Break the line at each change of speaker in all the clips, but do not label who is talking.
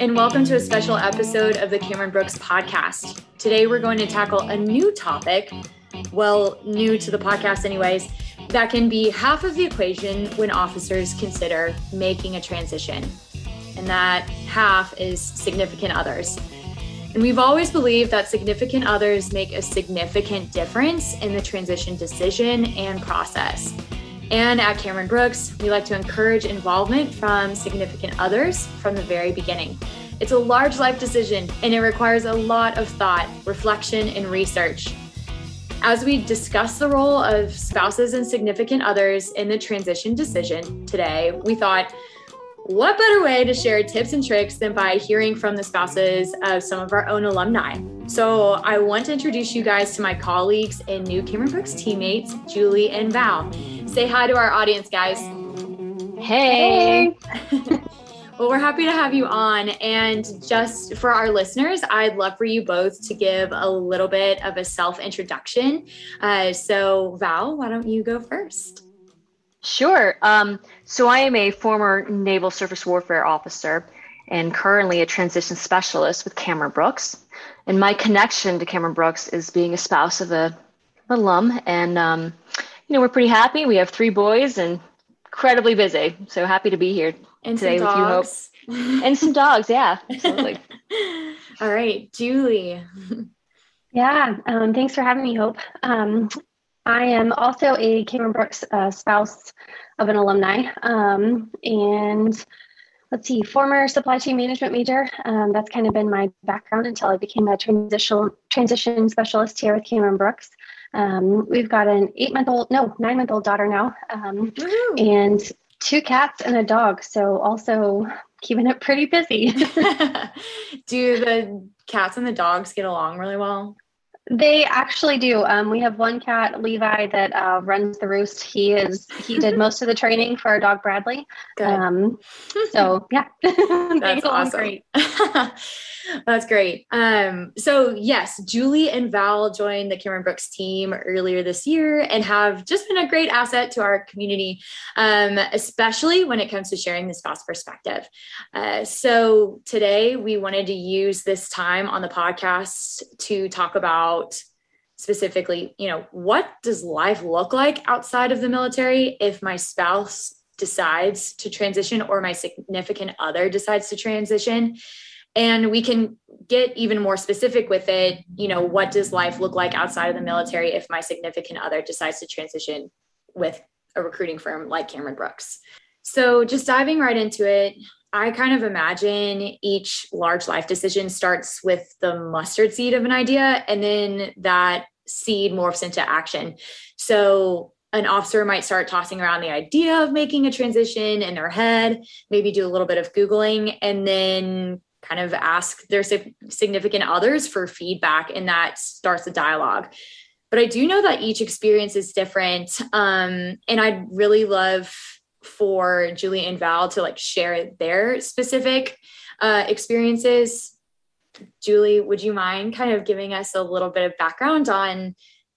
and welcome to a special episode of the Cameron Brooks podcast. Today, we're going to tackle a new topic, well, new to the podcast, anyways, that can be half of the equation when officers consider making a transition. And that half is significant others. And we've always believed that significant others make a significant difference in the transition decision and process. And at Cameron Brooks, we like to encourage involvement from significant others from the very beginning. It's a large life decision and it requires a lot of thought, reflection, and research. As we discuss the role of spouses and significant others in the transition decision today, we thought, what better way to share tips and tricks than by hearing from the spouses of some of our own alumni? So, I want to introduce you guys to my colleagues and new Cameron Brooks teammates, Julie and Val. Say hi to our audience, guys.
Hey.
well, we're happy to have you on. And just for our listeners, I'd love for you both to give a little bit of a self introduction. Uh, so, Val, why don't you go first?
Sure. Um, so, I am a former Naval Surface Warfare officer and currently a transition specialist with Cameron Brooks. And my connection to Cameron Brooks is being a spouse of a alum and um, you know, we're pretty happy. We have three boys and incredibly busy. So happy to be here
and
today
with
you, Hope. and some dogs, yeah, absolutely.
All right, Julie.
Yeah, um, thanks for having me, Hope. Um, I am also a Cameron Brooks uh, spouse of an alumni, um, and let's see, former supply chain management major. Um, that's kind of been my background until I became a transitional transition specialist here with Cameron Brooks. Um, we've got an eight month old, no, nine month old daughter now, um, and two cats and a dog. So also keeping it pretty busy.
Do the cats and the dogs get along really well?
They actually do. Um, we have one cat, Levi, that uh, runs the roost. He is he did most of the training for our dog Bradley. Um, so yeah,
that's awesome. Great. that's great. Um, so yes, Julie and Val joined the Cameron Brooks team earlier this year and have just been a great asset to our community, um, especially when it comes to sharing the spouse perspective. Uh, so today we wanted to use this time on the podcast to talk about about specifically, you know, what does life look like outside of the military if my spouse decides to transition or my significant other decides to transition? And we can get even more specific with it. You know, what does life look like outside of the military if my significant other decides to transition with a recruiting firm like Cameron Brooks? So, just diving right into it, I kind of imagine each large life decision starts with the mustard seed of an idea, and then that seed morphs into action. So, an officer might start tossing around the idea of making a transition in their head, maybe do a little bit of Googling, and then kind of ask their significant others for feedback, and that starts a dialogue. But I do know that each experience is different. Um, and I'd really love for Julie and Val to like share their specific uh, experiences. Julie, would you mind kind of giving us a little bit of background on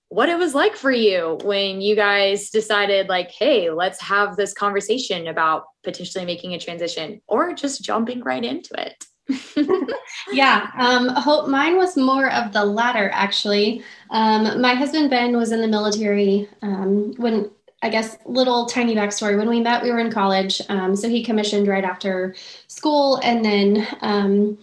what it was like for you when you guys decided, like, hey, let's have this conversation about potentially making a transition or just jumping right into it?
yeah, um, hope mine was more of the latter actually. Um, my husband Ben was in the military um, when I guess, little tiny backstory. When we met, we were in college. Um, so he commissioned right after school, and then um,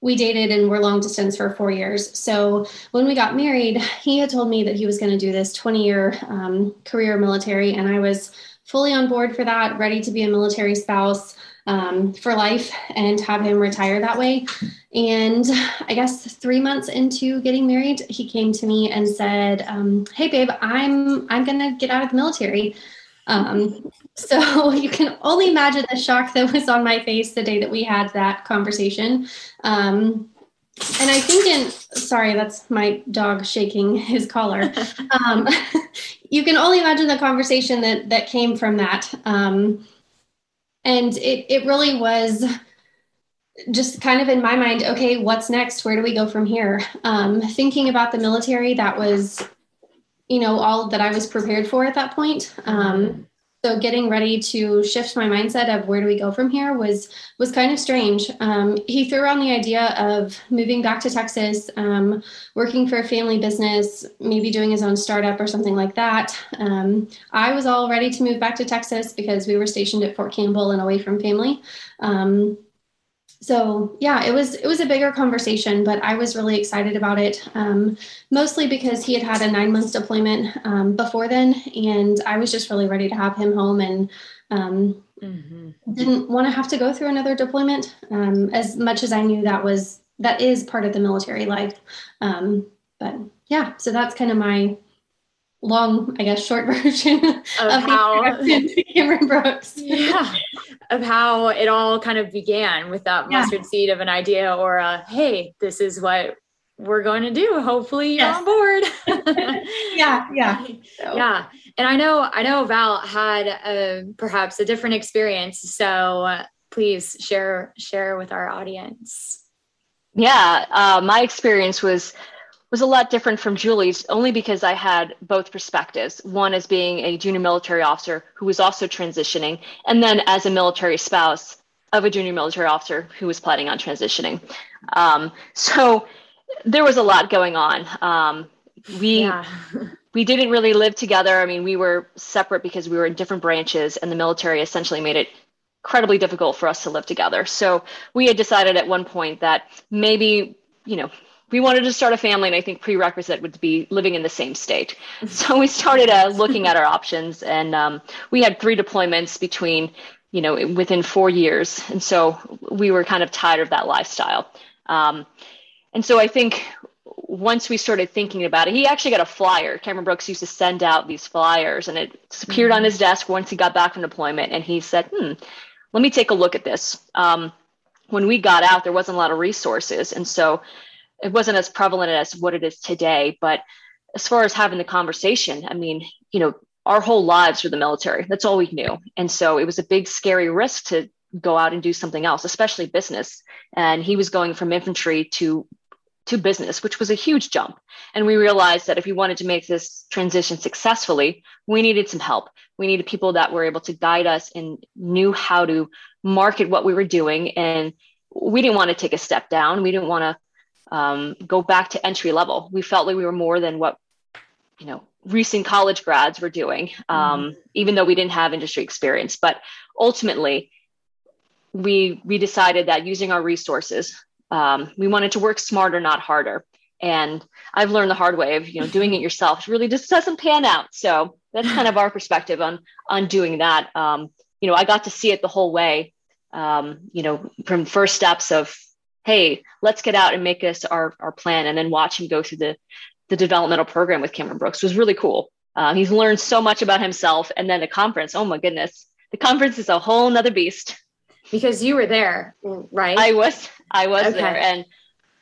we dated and were long distance for four years. So when we got married, he had told me that he was going to do this 20 year um, career military, and I was fully on board for that, ready to be a military spouse um, for life and have him retire that way. And I guess three months into getting married, he came to me and said, um, "Hey, babe, I'm I'm gonna get out of the military." Um, so you can only imagine the shock that was on my face the day that we had that conversation. Um, and I think in sorry, that's my dog shaking his collar. Um, you can only imagine the conversation that that came from that. Um, and it it really was just kind of in my mind okay what's next? Where do we go from here? Um, thinking about the military that was you know all that i was prepared for at that point. Um, so getting ready to shift my mindset of where do we go from here was was kind of strange. Um, he threw around the idea of moving back to texas um, working for a family business maybe doing his own startup or something like that. Um, i was all ready to move back to texas because we were stationed at fort campbell and away from family. Um, so yeah it was it was a bigger conversation but i was really excited about it um, mostly because he had had a nine month deployment um, before then and i was just really ready to have him home and um, mm-hmm. didn't want to have to go through another deployment um, as much as i knew that was that is part of the military life um, but yeah so that's kind of my long, I guess, short version of, of how
Cameron Brooks. Yeah, of how it all kind of began with that yeah. mustard seed of an idea or a hey, this is what we're going to do. Hopefully, you're yes. on board.
yeah, yeah,
so. yeah. And I know, I know Val had a, uh, perhaps a different experience. So please share share with our audience.
Yeah, uh, my experience was was a lot different from Julie's only because I had both perspectives. One as being a junior military officer who was also transitioning, and then as a military spouse of a junior military officer who was planning on transitioning. Um, so there was a lot going on. Um, we yeah. we didn't really live together. I mean, we were separate because we were in different branches, and the military essentially made it incredibly difficult for us to live together. So we had decided at one point that maybe you know we wanted to start a family, and I think prerequisite would be living in the same state. So we started uh, looking at our options, and um, we had three deployments between, you know, within four years, and so we were kind of tired of that lifestyle. Um, and so I think once we started thinking about it, he actually got a flyer. Cameron Brooks used to send out these flyers, and it appeared mm-hmm. on his desk once he got back from deployment, and he said, "Hmm, let me take a look at this." Um, when we got out, there wasn't a lot of resources, and so it wasn't as prevalent as what it is today. But as far as having the conversation, I mean, you know, our whole lives were the military. That's all we knew. And so it was a big, scary risk to go out and do something else, especially business. And he was going from infantry to to business, which was a huge jump. And we realized that if we wanted to make this transition successfully, we needed some help. We needed people that were able to guide us and knew how to market what we were doing. And we didn't want to take a step down. We didn't want to um, go back to entry level. We felt like we were more than what, you know, recent college grads were doing, um, mm-hmm. even though we didn't have industry experience. But ultimately, we we decided that using our resources, um, we wanted to work smarter, not harder. And I've learned the hard way of you know doing it yourself really just doesn't pan out. So that's kind of our perspective on on doing that. Um, you know, I got to see it the whole way. Um, you know, from first steps of hey, let's get out and make this our, our plan and then watch him go through the, the developmental program with Cameron Brooks was really cool. Uh, he's learned so much about himself. And then the conference, oh my goodness, the conference is a whole nother beast.
Because you were there, right?
I was, I was okay. there. And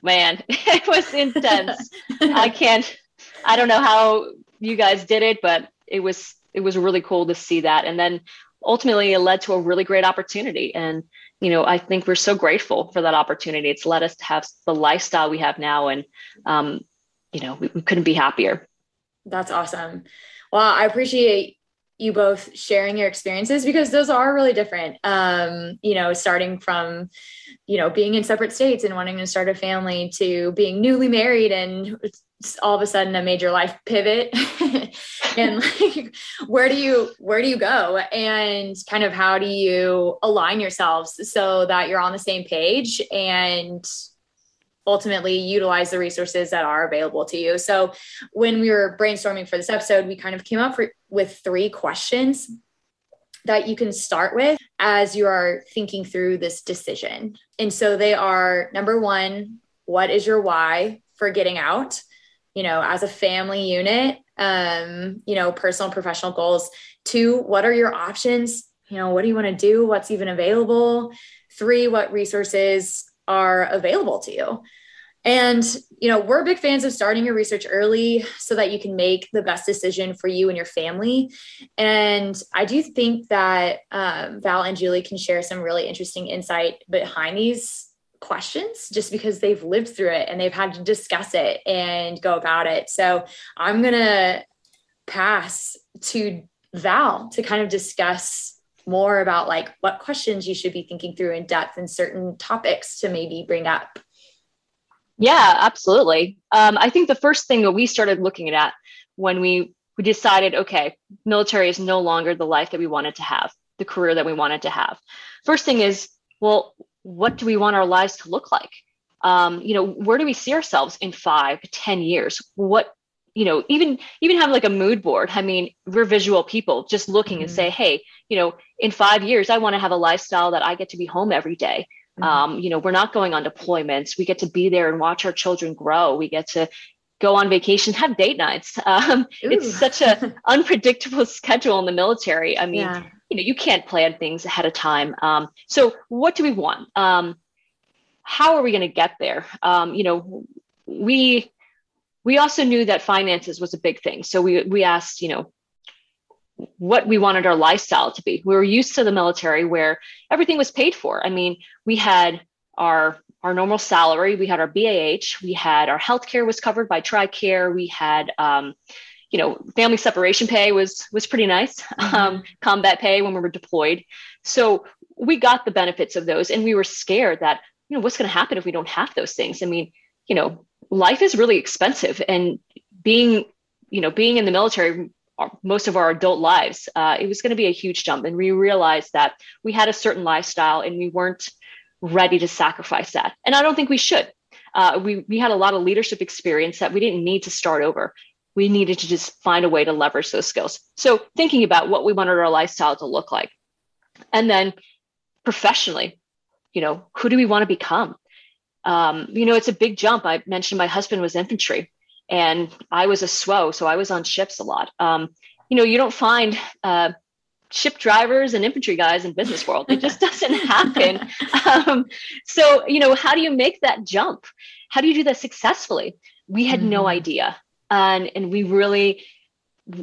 man, it was intense. I can't, I don't know how you guys did it, but it was, it was really cool to see that. And then ultimately it led to a really great opportunity. And you know, I think we're so grateful for that opportunity. It's led us to have the lifestyle we have now, and um, you know, we, we couldn't be happier.
That's awesome. Well, I appreciate you both sharing your experiences because those are really different. Um, you know, starting from, you know, being in separate states and wanting to start a family to being newly married and all of a sudden a major life pivot. And like where do you where do you go? And kind of how do you align yourselves so that you're on the same page and ultimately utilize the resources that are available to you? So when we were brainstorming for this episode we kind of came up for, with three questions that you can start with as you are thinking through this decision. And so they are number one what is your why for getting out you know as a family unit um, you know, personal professional goals. Two, what are your options? You know, what do you want to do? What's even available? Three, what resources are available to you? And, you know, we're big fans of starting your research early so that you can make the best decision for you and your family. And I do think that um, Val and Julie can share some really interesting insight behind these questions just because they've lived through it and they've had to discuss it and go about it. So I'm going to pass to Val to kind of discuss more about like what questions you should be thinking through in depth and certain topics to maybe bring up.
Yeah, absolutely. Um, I think the first thing that we started looking at when we we decided, okay, military is no longer the life that we wanted to have, the career that we wanted to have. First thing is, well, what do we want our lives to look like? Um, you know, where do we see ourselves in five, ten years? What you know even even have like a mood board i mean we're visual people just looking mm-hmm. and say hey you know in five years i want to have a lifestyle that i get to be home every day. Mm-hmm. um, you know we're not going on deployments we get to be there and watch our children grow we get to go on vacation have date nights um, it's such an unpredictable schedule in the military i mean yeah. you know you can't plan things ahead of time um, so what do we want um, how are we going to get there um, you know we we also knew that finances was a big thing. So we we asked, you know, what we wanted our lifestyle to be. We were used to the military where everything was paid for. I mean, we had our our normal salary, we had our BAH, we had our healthcare was covered by TRICARE, we had um, you know, family separation pay was was pretty nice. Mm-hmm. Um, combat pay when we were deployed. So we got the benefits of those and we were scared that, you know, what's going to happen if we don't have those things? I mean, you know, life is really expensive and being you know being in the military most of our adult lives uh, it was going to be a huge jump and we realized that we had a certain lifestyle and we weren't ready to sacrifice that. And i don't think we should. Uh, we, we had a lot of leadership experience that we didn't need to start over. We needed to just find a way to leverage those skills. So thinking about what we wanted our lifestyle to look like. And then professionally you know who do we want to become? Um, you know, it's a big jump. I mentioned my husband was infantry and I was a SWO, so I was on ships a lot. Um, you know, you don't find uh, ship drivers and infantry guys in business world. It just doesn't happen. Um, so, you know, how do you make that jump? How do you do that successfully? We had mm-hmm. no idea. And, and we really,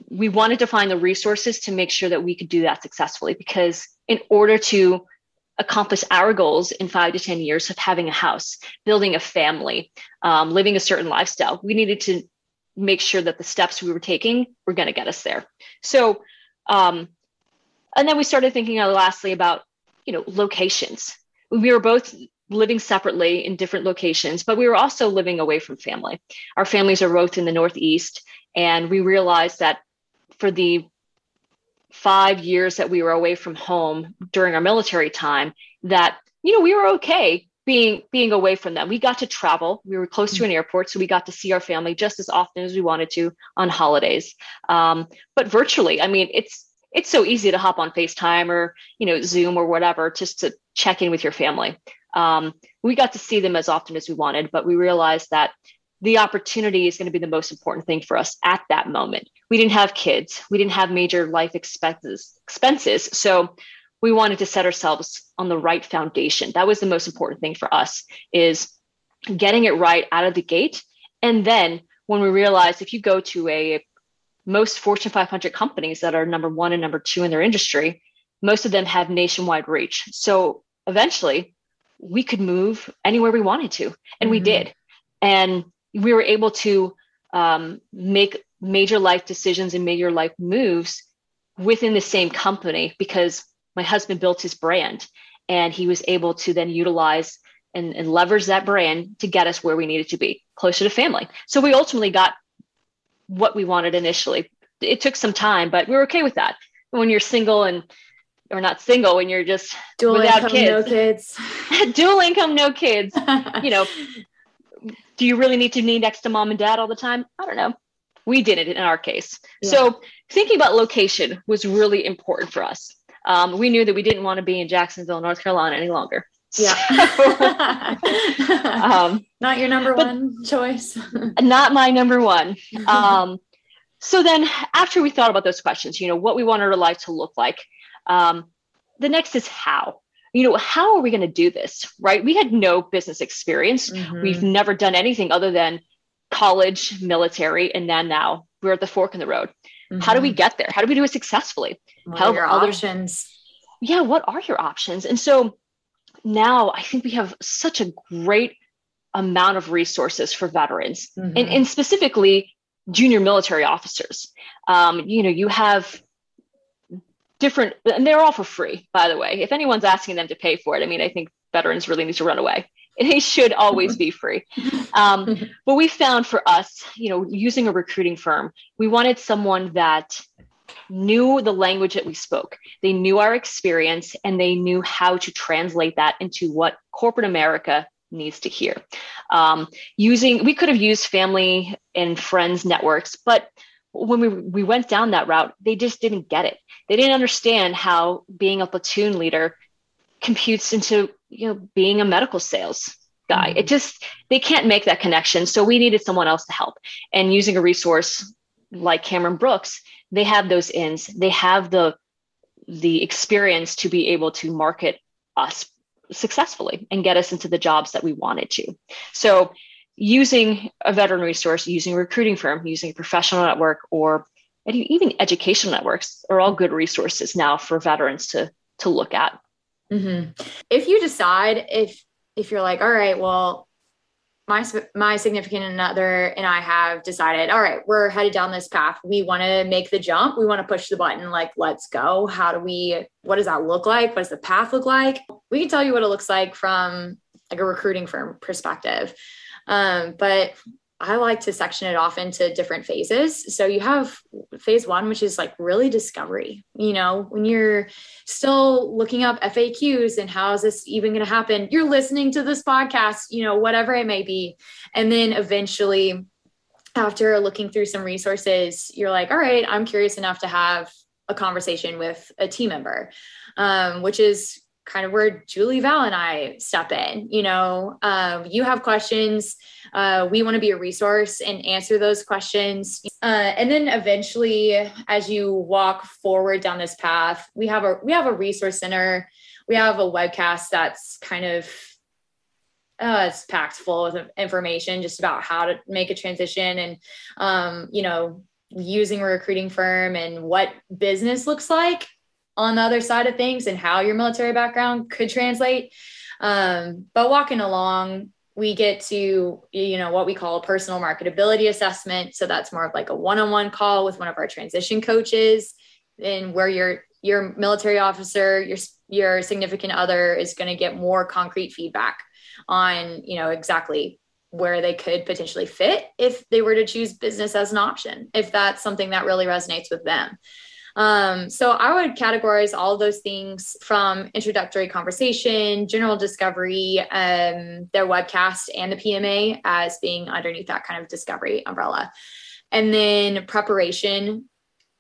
we wanted to find the resources to make sure that we could do that successfully because in order to accomplish our goals in five to 10 years of having a house, building a family, um, living a certain lifestyle. We needed to make sure that the steps we were taking were going to get us there. So, um, and then we started thinking uh, lastly about, you know, locations. We were both living separately in different locations, but we were also living away from family. Our families are both in the Northeast, and we realized that for the five years that we were away from home during our military time that you know we were okay being being away from them we got to travel we were close to an airport so we got to see our family just as often as we wanted to on holidays um, but virtually i mean it's it's so easy to hop on facetime or you know zoom or whatever just to check in with your family um, we got to see them as often as we wanted but we realized that the opportunity is going to be the most important thing for us at that moment. We didn't have kids, we didn't have major life expenses, expenses. So we wanted to set ourselves on the right foundation. That was the most important thing for us is getting it right out of the gate. And then when we realized if you go to a most Fortune 500 companies that are number one and number two in their industry, most of them have nationwide reach. So eventually we could move anywhere we wanted to, and mm-hmm. we did. And we were able to um, make major life decisions and major life moves within the same company because my husband built his brand and he was able to then utilize and, and leverage that brand to get us where we needed to be closer to family so we ultimately got what we wanted initially it took some time but we were okay with that when you're single and or not single when you're just
dual without income, kids. no
kids dual income no kids you know do you really need to be next to mom and dad all the time? I don't know. We did it in our case. Yeah. So thinking about location was really important for us. Um, we knew that we didn't want to be in Jacksonville, North Carolina any longer.
Yeah. um, not your number one choice.
not my number one. Um, so then after we thought about those questions, you know, what we wanted our life to look like, um, the next is how you know, how are we going to do this? Right. We had no business experience. Mm-hmm. We've never done anything other than college, military, and then now we're at the fork in the road. Mm-hmm. How do we mm-hmm. get there? How do we do it successfully?
What how are your others, options?
Yeah, what are your options? And so now I think we have such a great amount of resources for veterans mm-hmm. and, and specifically junior military officers. Um, you know, you have different, and they're all for free, by the way. If anyone's asking them to pay for it, I mean, I think veterans really need to run away. They should always be free. Um, but we found for us, you know, using a recruiting firm, we wanted someone that knew the language that we spoke. They knew our experience and they knew how to translate that into what corporate America needs to hear. Um, using, we could have used family and friends networks, but when we, we went down that route, they just didn't get it. They didn't understand how being a platoon leader computes into you know being a medical sales guy. Mm-hmm. It just they can't make that connection. So we needed someone else to help. And using a resource like Cameron Brooks, they have those ins. They have the the experience to be able to market us successfully and get us into the jobs that we wanted to. So using a veteran resource, using a recruiting firm, using a professional network, or even educational networks are all good resources now for veterans to to look at.
Mm-hmm. If you decide if if you're like, all right, well, my my significant other and I have decided, all right, we're headed down this path. We want to make the jump. We want to push the button. Like, let's go. How do we? What does that look like? What does the path look like? We can tell you what it looks like from like a recruiting firm perspective. Um, but I like to section it off into different phases. So you have phase one, which is like really discovery. You know, when you're still looking up FAQs and how is this even going to happen, you're listening to this podcast, you know, whatever it may be. And then eventually, after looking through some resources, you're like, all right, I'm curious enough to have a conversation with a team member, um, which is kind of where Julie Val and I step in. You know, um, you have questions. Uh, we want to be a resource and answer those questions. Uh, and then eventually, as you walk forward down this path, we have a we have a resource center. We have a webcast that's kind of uh, it's packed full of information just about how to make a transition and um, you know using a recruiting firm and what business looks like on the other side of things and how your military background could translate. Um, but walking along, we get to you know what we call a personal marketability assessment. So that's more of like a one-on-one call with one of our transition coaches, and where your your military officer, your your significant other is going to get more concrete feedback on you know exactly where they could potentially fit if they were to choose business as an option if that's something that really resonates with them um, so I would categorize all those things from introductory conversation, general discovery, um, their webcast, and the PMA as being underneath that kind of discovery umbrella. And then preparation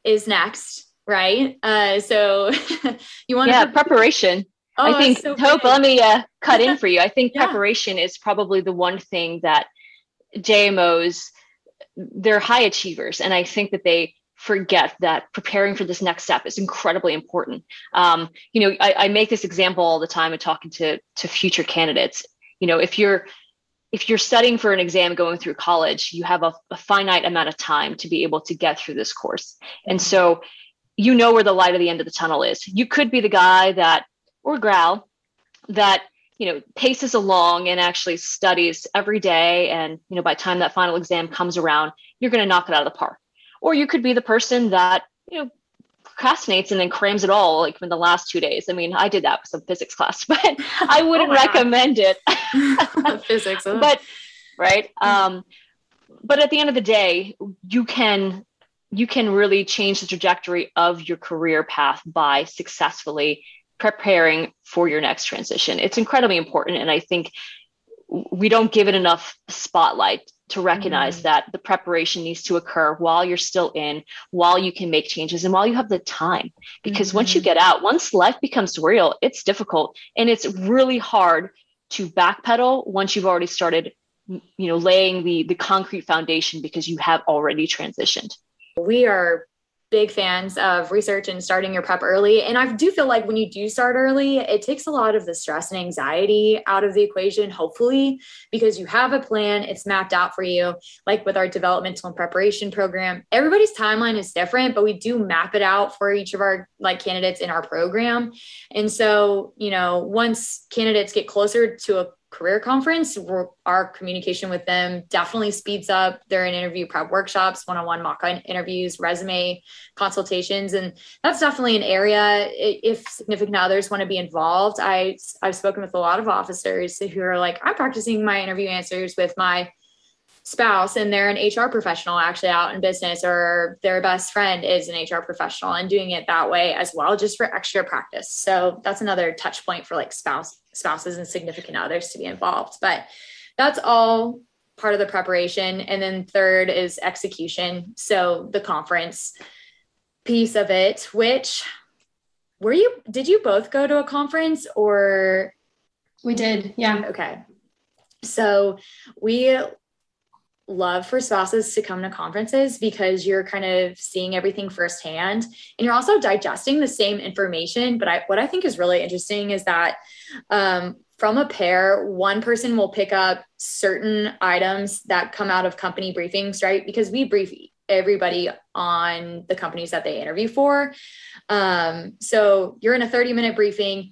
is next, right? Uh, so you want to
yeah, preparation. Oh, I think so Hope. Let me uh, cut in for you. I think yeah. preparation is probably the one thing that JMOs they're high achievers, and I think that they forget that preparing for this next step is incredibly important. Um, you know, I, I, make this example all the time in talking to to future candidates. You know, if you're if you're studying for an exam going through college, you have a, a finite amount of time to be able to get through this course, and so you know where the light at the end of the tunnel is. You could be the guy that or growl that you know paces along and actually studies every day and you know by time that final exam comes around you're going to knock it out of the park or you could be the person that you know procrastinates and then crams it all like in the last two days. I mean, I did that with some physics class, but I wouldn't oh recommend God.
it. physics,
but right. Um, but at the end of the day, you can you can really change the trajectory of your career path by successfully preparing for your next transition. It's incredibly important, and I think we don't give it enough spotlight to recognize mm-hmm. that the preparation needs to occur while you're still in, while you can make changes, and while you have the time. Because mm-hmm. once you mm-hmm. get out, once life becomes real, it's difficult and it's really hard to backpedal once you've already started you know laying the the concrete foundation because you have already transitioned
we are big fans of research and starting your prep early. And I do feel like when you do start early, it takes a lot of the stress and anxiety out of the equation, hopefully, because you have a plan, it's mapped out for you. Like with our developmental and preparation program, everybody's timeline is different, but we do map it out for each of our like candidates in our program. And so, you know, once candidates get closer to a career conference, our communication with them definitely speeds up. They're in interview prep workshops, one on one mock interviews, resume consultations. And that's definitely an area if significant others want to be involved. I, I've spoken with a lot of officers who are like, I'm practicing my interview answers with my spouse and they're an HR professional actually out in business or their best friend is an HR professional and doing it that way as well just for extra practice. So that's another touch point for like spouse spouses and significant others to be involved. But that's all part of the preparation and then third is execution. So the conference piece of it which were you did you both go to a conference or
we did. Yeah.
Okay. So we love for spouses to come to conferences because you're kind of seeing everything firsthand and you're also digesting the same information. But I, what I think is really interesting is that um, from a pair, one person will pick up certain items that come out of company briefings, right? Because we brief everybody on the companies that they interview for. Um, so you're in a 30 minute briefing,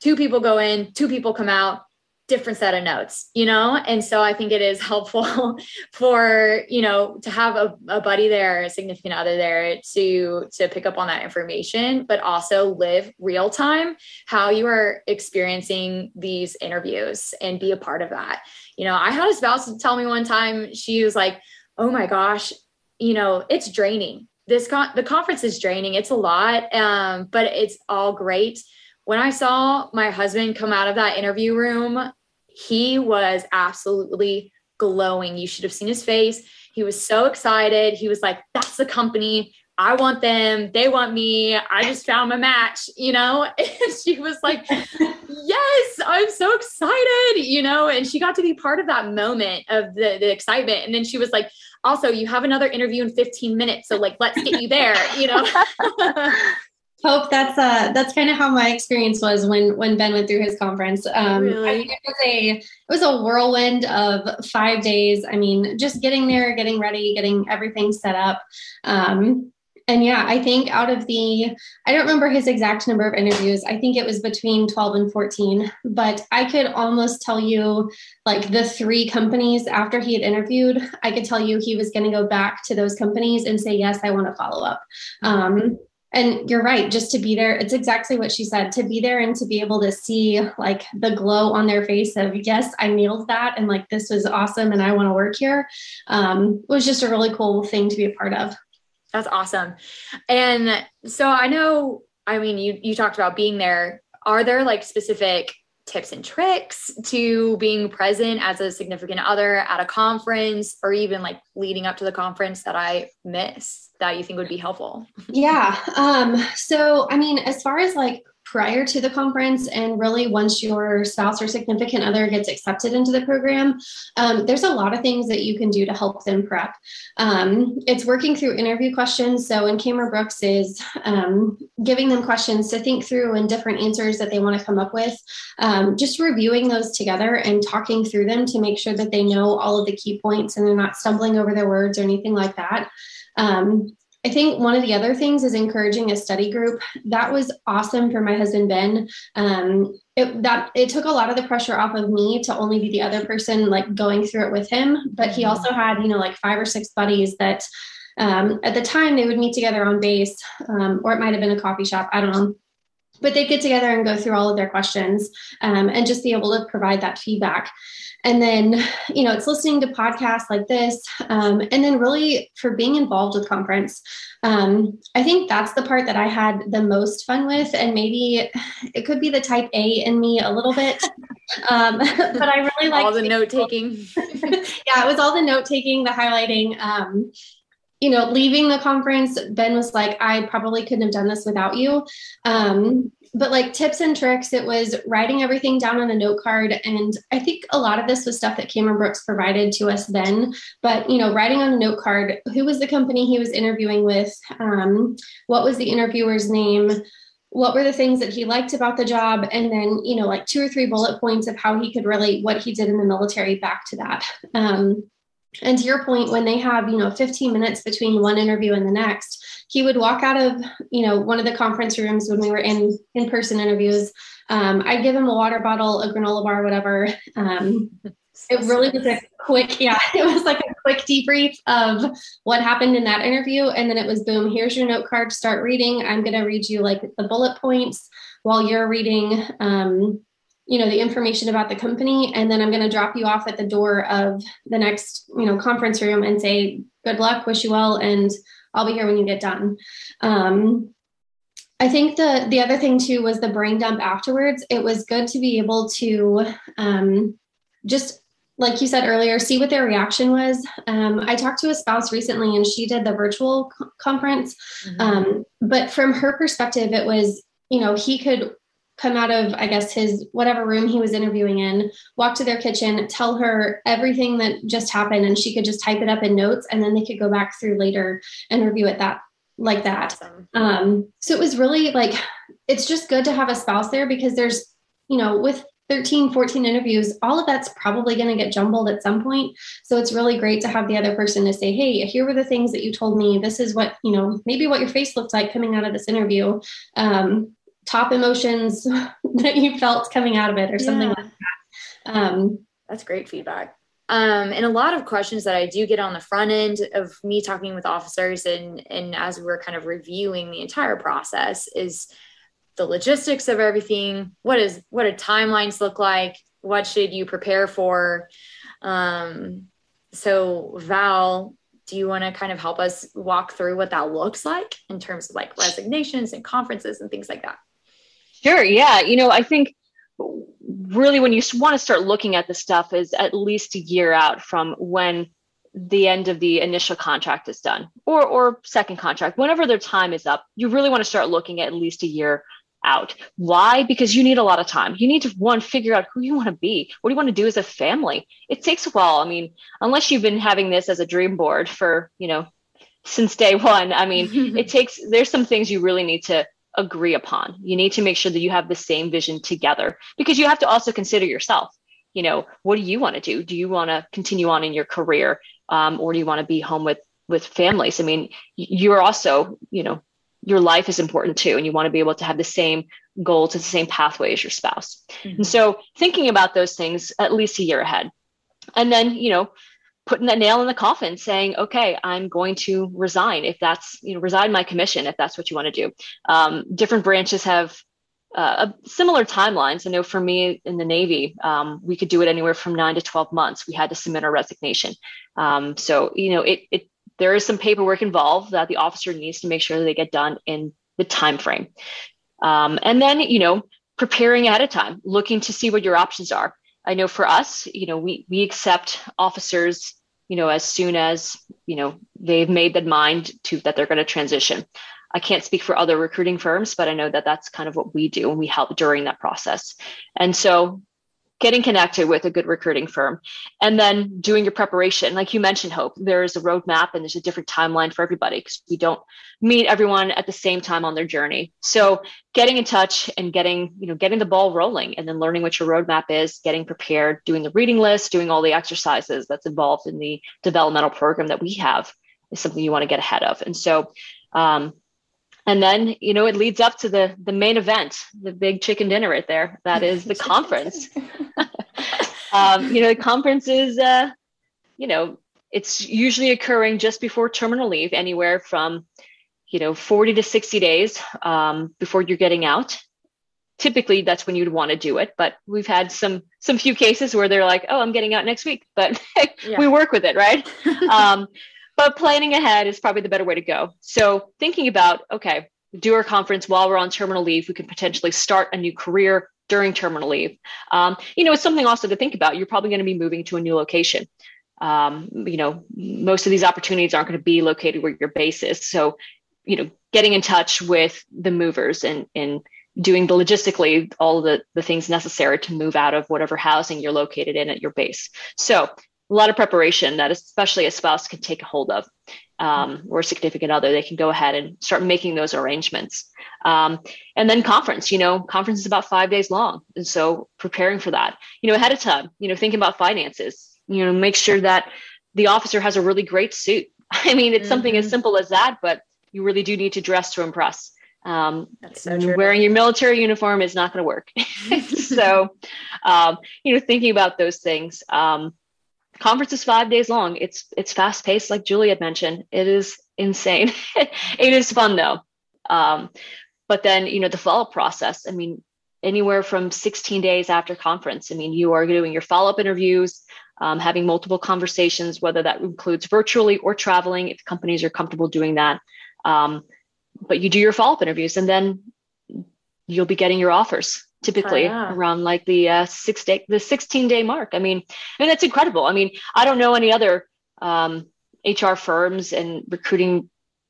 two people go in, two people come out different set of notes you know? And so i think it is helpful for you know to have a, a buddy there a significant other there to to pick up on that information but also live real time how you are experiencing these interviews and be a part of that. You know i had a spouse tell me one time she was like oh my gosh you know it's draining. This con- the conference is draining. It's a lot um, but it's all great when I saw my husband come out of that interview room, he was absolutely glowing. You should have seen his face. He was so excited. He was like, that's the company. I want them. They want me. I just found my match, you know? And she was like, yes, I'm so excited, you know? And she got to be part of that moment of the, the excitement. And then she was like, also, you have another interview in 15 minutes. So, like, let's get you there, you know?
Hope that's uh that's kind of how my experience was when when Ben went through his conference. Um, really? I mean, it was a it was a whirlwind of five days. I mean, just getting there, getting ready, getting everything set up. Um, and yeah, I think out of the, I don't remember his exact number of interviews. I think it was between 12 and 14, but I could almost tell you like the three companies after he had interviewed, I could tell you he was going to go back to those companies and say, yes, I want to follow up. Um, and you're right just to be there it's exactly what she said to be there and to be able to see like the glow on their face of yes i nailed that and like this was awesome and i want to work here um, was just a really cool thing to be a part of.
That's awesome. And so i know i mean you you talked about being there. Are there like specific tips and tricks to being present as a significant other at a conference or even like leading up to the conference that I miss that you think would be helpful?
Yeah. Um, so, I mean, as far as like prior to the conference and really once your spouse or significant other gets accepted into the program um, there's a lot of things that you can do to help them prep um, it's working through interview questions so in cameron brooks is um, giving them questions to think through and different answers that they want to come up with um, just reviewing those together and talking through them to make sure that they know all of the key points and they're not stumbling over their words or anything like that um, I think one of the other things is encouraging a study group. That was awesome for my husband Ben. Um, it, that it took a lot of the pressure off of me to only be the other person like going through it with him. But he also had you know like five or six buddies that um, at the time they would meet together on base, um, or it might have been a coffee shop. I don't know but they'd get together and go through all of their questions um, and just be able to provide that feedback and then you know it's listening to podcasts like this um, and then really for being involved with conference um, i think that's the part that i had the most fun with and maybe it could be the type a in me a little bit um, but i really like
all the note taking
yeah it was all the note taking the highlighting um, you know, leaving the conference, Ben was like, I probably couldn't have done this without you. Um, but like tips and tricks, it was writing everything down on a note card. And I think a lot of this was stuff that Cameron Brooks provided to us then. But, you know, writing on a note card, who was the company he was interviewing with? Um, what was the interviewer's name? What were the things that he liked about the job? And then, you know, like two or three bullet points of how he could relate what he did in the military back to that. Um, and to your point when they have you know 15 minutes between one interview and the next he would walk out of you know one of the conference rooms when we were in in person interviews. Um, i'd give him a water bottle a granola bar whatever. Um, it really was a quick yeah it was like a quick debrief of what happened in that interview. And then it was boom here's your note card start reading. I'm going to read you like the bullet points while you're reading. Um, you know the information about the company and then i'm going to drop you off at the door of the next you know conference room and say good luck wish you well and i'll be here when you get done. Um, i think the the other thing too was the brain dump afterwards. It was good to be able to um, just like you said earlier see what their reaction was. Um, i talked to a spouse recently and she did the virtual co- conference. Mm-hmm. um, but from her perspective it was you know he could come out of i guess his whatever room he was interviewing in walk to their kitchen tell her everything that just happened and she could just type it up in notes and then they could go back through later and review it that like that. Awesome. um so it was really like it's just good to have a spouse there because there's you know with 13 14 interviews all of that's probably going to get jumbled at some point. So it's really great to have the other person to say hey here were the things that you told me. This is what you know maybe what your face looked like coming out of this interview. Um, top emotions that you felt coming out of it or yeah. something like that. Um,
That's great feedback. Um, and a lot of questions that I do get on the front end of me talking with officers and, and as we're kind of reviewing the entire process is the logistics of everything. What is, what do timelines look like? What should you prepare for? Um, so Val, do you want to kind of help us walk through what that looks like in terms of like resignations and conferences and things like that?
Sure. Yeah. You know, I think really when you want to start looking at the stuff is at least a year out from when the end of the initial contract is done or or second contract whenever their time is up you really want to start looking at at least a year out why because you need a lot of time you need to one figure out who you want to be what do you want to do as a family it takes a while i mean unless you've been having this as a dream board for you know since day one i mean it takes there's some things you really need to agree upon. You need to make sure that you have the same vision together because you have to also consider yourself. You know, what do you want to do? Do you want to continue on in your career, um, or do you want to be home with with families? I mean, you're also, you know, your life is important too, and you want to be able to have the same goals, the same pathway as your spouse. Mm-hmm. And so, thinking about those things at least a year ahead, and then, you know, putting that nail in the coffin saying okay i'm going to resign if that's you know resign my commission if that's what you want to do. Um, different branches have uh, similar timelines i know for me in the navy um, we could do it anywhere from 9 to 12 months. We had to submit our resignation. Um, so you know it, it there is some paperwork involved that the officer needs to make sure that they get done in the time frame um, and then you know preparing ahead of time looking to see what your options are I know for us, you know, we we accept officers, you know, as soon as you know they've made the mind to that they're going to transition. I can't speak for other recruiting firms, but I know that that's kind of what we do, and we help during that process. And so, getting connected with a good recruiting firm and then doing your preparation. Like you mentioned hope there is a roadmap and there's a different timeline for everybody because we don't meet everyone at the same time on their journey. So getting in touch and getting you know getting the ball rolling and then learning what your roadmap is getting prepared doing the reading list doing all the exercises that's involved in the developmental program that we have is something you want to get ahead of. And so um, and then you know it leads up to the the main event the big chicken dinner right there. That is the conference. um, you know the conference is uh, you know it's usually occurring just before terminal leave anywhere from you know 40 to 60 days um, before you're getting out. Typically that's when you'd want to do it but we've had some some few cases where they're like oh i'm getting out next week but yeah. we work with it right? Um, but planning ahead is probably the better way to go. So thinking about, okay, do our conference while we're on terminal leave, we could potentially start a new career during terminal leave. Um, you know, it's something also to think about. You're probably going to be moving to a new location. Um, you know, most of these opportunities aren't going to be located where your base is. So, you know, getting in touch with the movers and and doing the logistically all the the things necessary to move out of whatever housing you're located in at your base. So a lot of preparation that especially a spouse can take a hold of um, or a significant other they can go ahead and start making those arrangements um, and then conference you know conference is about five days long and so preparing for that you know ahead of time you know thinking about finances you know make sure that the officer has a really great suit. I mean, it's mm-hmm. something as mm-hmm. simple as that, but you really do need to dress to impress. Um, so wearing your military uniform is not going to work. so, um, you know, thinking about those things. Um, conference is five days long. It's it's fast paced, like Julie had mentioned. It is insane. it is fun though. Um, but then, you know, the follow up process. I mean, anywhere from 16 days after conference. I mean, you are doing your follow up interviews, um, having multiple conversations, whether that includes virtually or traveling, if companies are comfortable doing that. Um, but you do your follow up interviews and then you'll be getting your offers typically around like the uh, six day, the 16 day mark. I mean, I mean, that's incredible. I mean, I don't know any other um, HR firms and recruiting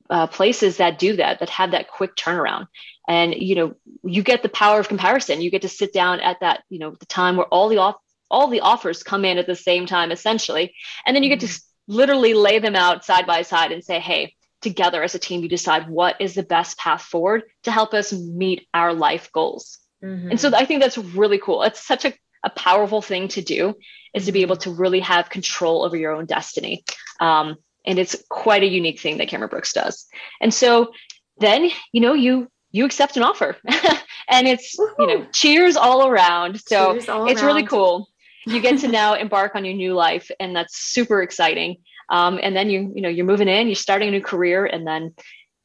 uh, places that do that, that have that quick turnaround and you know you get the power of comparison you get to sit down at that you know the time where all the off all the offers come in at the same time essentially and then you get to mm-hmm. literally lay them out side by side and say hey together as a team you decide what is the best path forward to help us meet our life goals mm-hmm. and so i think that's really cool it's such a, a powerful thing to do is to be able to really have control over your own destiny um, and it's quite a unique thing that Cameron Brooks does. And so then, you know, you you accept an offer and it's Woo-hoo. you know cheers all around so all it's around. really cool you get to now embark on your new life and that's super exciting um, and then you you know you're moving in you're starting a new career and then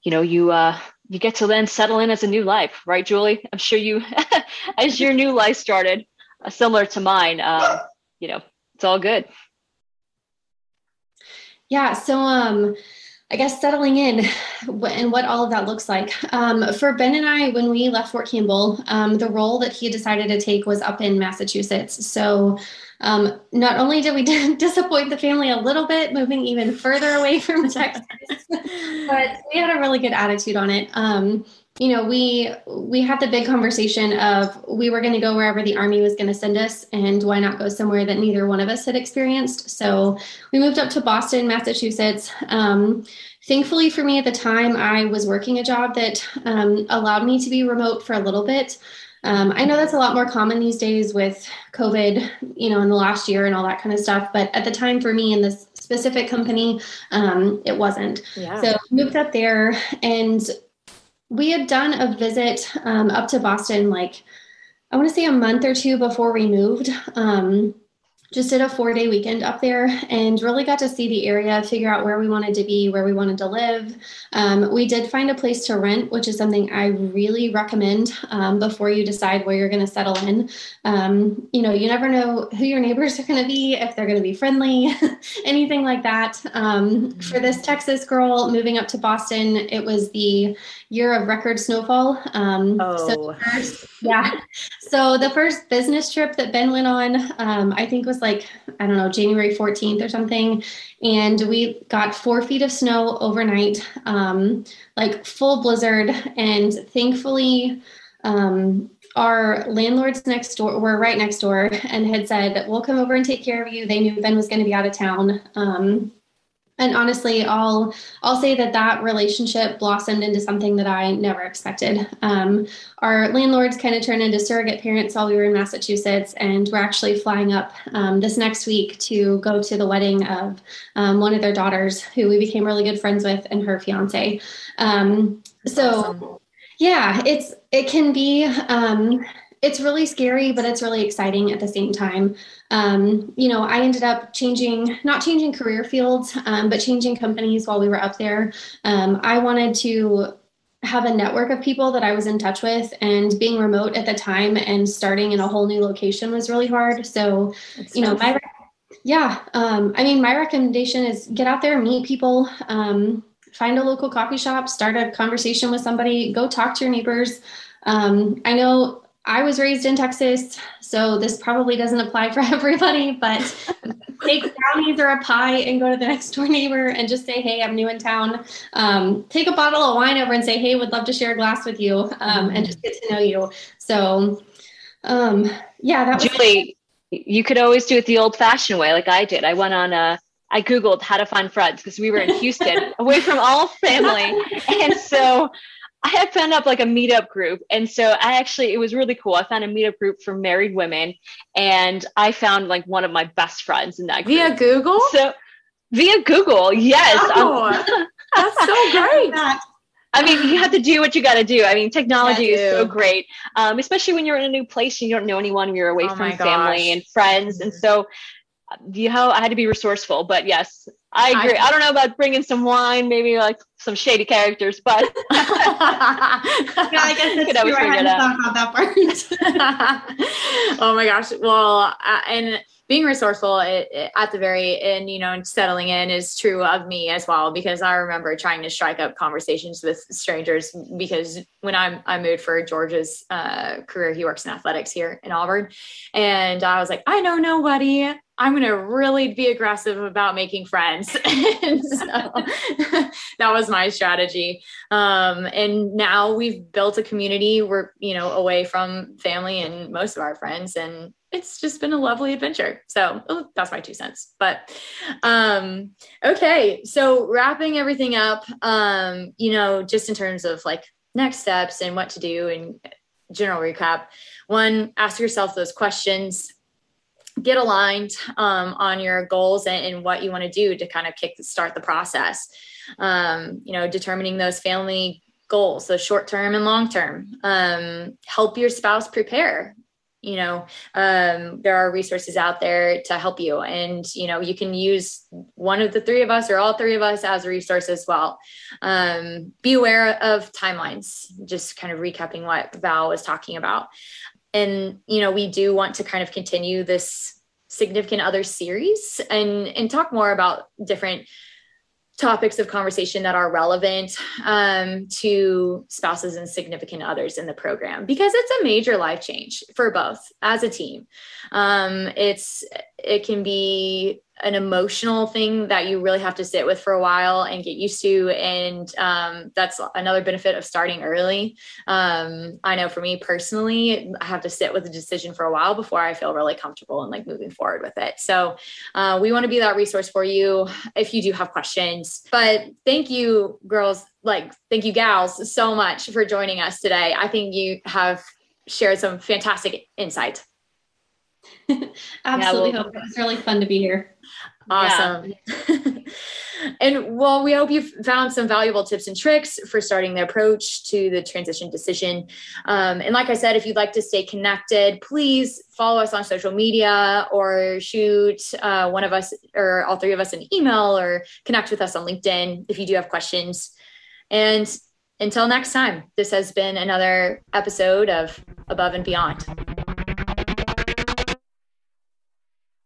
you know you uh you get to then settle in as a new life right julie i'm sure you as your new life started uh, similar to mine um, you know it's all good
yeah so um I guess settling in and what all of that looks like. Um, for Ben and I, when we left Fort Campbell, um, the role that he decided to take was up in Massachusetts. So um, not only did we disappoint the family a little bit, moving even further away from Texas, but we had a really good attitude on it. Um, you know we we had the big conversation of we were going to go wherever the army was going to send us and why not go somewhere that neither one of us had experienced? So we moved up to boston massachusetts. Um, thankfully for me at the time i was working a job that um, allowed me to be remote for a little bit um, i know that's a lot more common these days with covid you know in the last year and all that kind of stuff but at the time for me in this specific company um, it wasn't yeah. so moved up there and we had done a visit um, up to Boston, like I want to say a month or two before we moved. Um, just did a four day weekend up there and really got to see the area, figure out where we wanted to be, where we wanted to live. Um, we did find a place to rent, which is something I really recommend um, before you decide where you're going to settle in. Um, you know, you never know who your neighbors are going to be, if they're going to be friendly, anything like that. Um, for this Texas girl moving up to Boston, it was the year of record snowfall. Um, oh. So first, yeah. So the first business trip that Ben went on, um, I think was like, I don't know, January 14th or something. And we got four feet of snow overnight, um, like full blizzard. And thankfully, um, our landlords next door were right next door and had said, We'll come over and take care of you. They knew Ben was going to be out of town. Um, and honestly i'll i'll say that that relationship blossomed into something that i never expected um, our landlords kind of turned into surrogate parents while we were in massachusetts and we're actually flying up um, this next week to go to the wedding of um, one of their daughters who we became really good friends with and her fiance um, so awesome. yeah it's it can be um, it's really scary, but it's really exciting at the same time. Um, you know, I ended up changing, not changing career fields, um, but changing companies while we were up there. Um, I wanted to have a network of people that I was in touch with, and being remote at the time and starting in a whole new location was really hard. So, That's you know, my yeah, um, I mean, my recommendation is get out there, meet people, um, find a local coffee shop, start a conversation with somebody, go talk to your neighbors. Um, I know I was raised in Texas, so this probably doesn't apply for everybody, but take brownies or a pie and go to the next door neighbor and just say, hey, I'm new in town. Um, take a bottle of wine over and say, hey, would love to share a glass with you um, and just get to know you. So, um, yeah, that
was. Julie, you could always do it the old fashioned way, like I did. I went on a, I Googled how to find friends because we were in Houston, away from all family. And so I had found up like a meetup group. And so I actually, it was really cool. I found a meetup group for married women and I found like one of my best friends in that group.
Via Google?
So Via Google, yes.
Oh, that's so great.
I mean, you have to do what you got to do. I mean, technology is so great, um, especially when you're in a new place and you don't know anyone, you're away oh from family and friends. Mm-hmm. And so, you know, I had to be resourceful. But yes, I agree. I, I, don't know about bringing some wine, maybe like some shady characters, but yeah,
I guess that's could always figure it out. About that part.
oh my gosh! Well, uh, and being resourceful it, it, at the very end, you know, and settling in is true of me as well. Because I remember trying to strike up conversations with strangers. Because when I I moved for George's uh, career, he works in athletics here in Auburn, and I was like, I know nobody. I'm going to really be aggressive about making friends. so that was my strategy. Um, and now we've built a community. We're, you know, away from family and most of our friends. And it's just been a lovely adventure. So oh, that's my two cents. But um, okay, so wrapping everything up, um, you know, just in terms of like next steps and what to do and general recap. One, ask yourself those questions. Get aligned um, on your goals and, and what you want to do to kind of kick start the process. Um, you know, determining those family goals, so short term and long term. Um, help your spouse prepare you know um, there are resources out there to help you and you know you can use one of the three of us or all three of us as a resource as well um, be aware of timelines just kind of recapping what val was talking about and you know we do want to kind of continue this significant other series and and talk more about different topics of conversation that are relevant um, to spouses and significant others in the program because it's a major life change for both as a team. Um, it's it can be an emotional thing that you really have to sit with for a while and get used to. And um, that's another benefit of starting early. Um, I know for me personally, I have to sit with a decision for a while before I feel really comfortable and like moving forward with it. So uh, we want to be that resource for you if you do have questions. But thank you, girls, like, thank you, gals, so much for joining us today. I think you have shared some fantastic insight.
Absolutely. Yeah, well, it was really fun to be here.
Awesome. Yeah. and well, we hope you've found some valuable tips and tricks for starting the approach to the transition decision. Um, and like I said, if you'd like to stay connected, please follow us on social media or shoot uh, one of us or all three of us an email or connect with us on LinkedIn if you do have questions. And until next time, this has been another episode of Above and Beyond.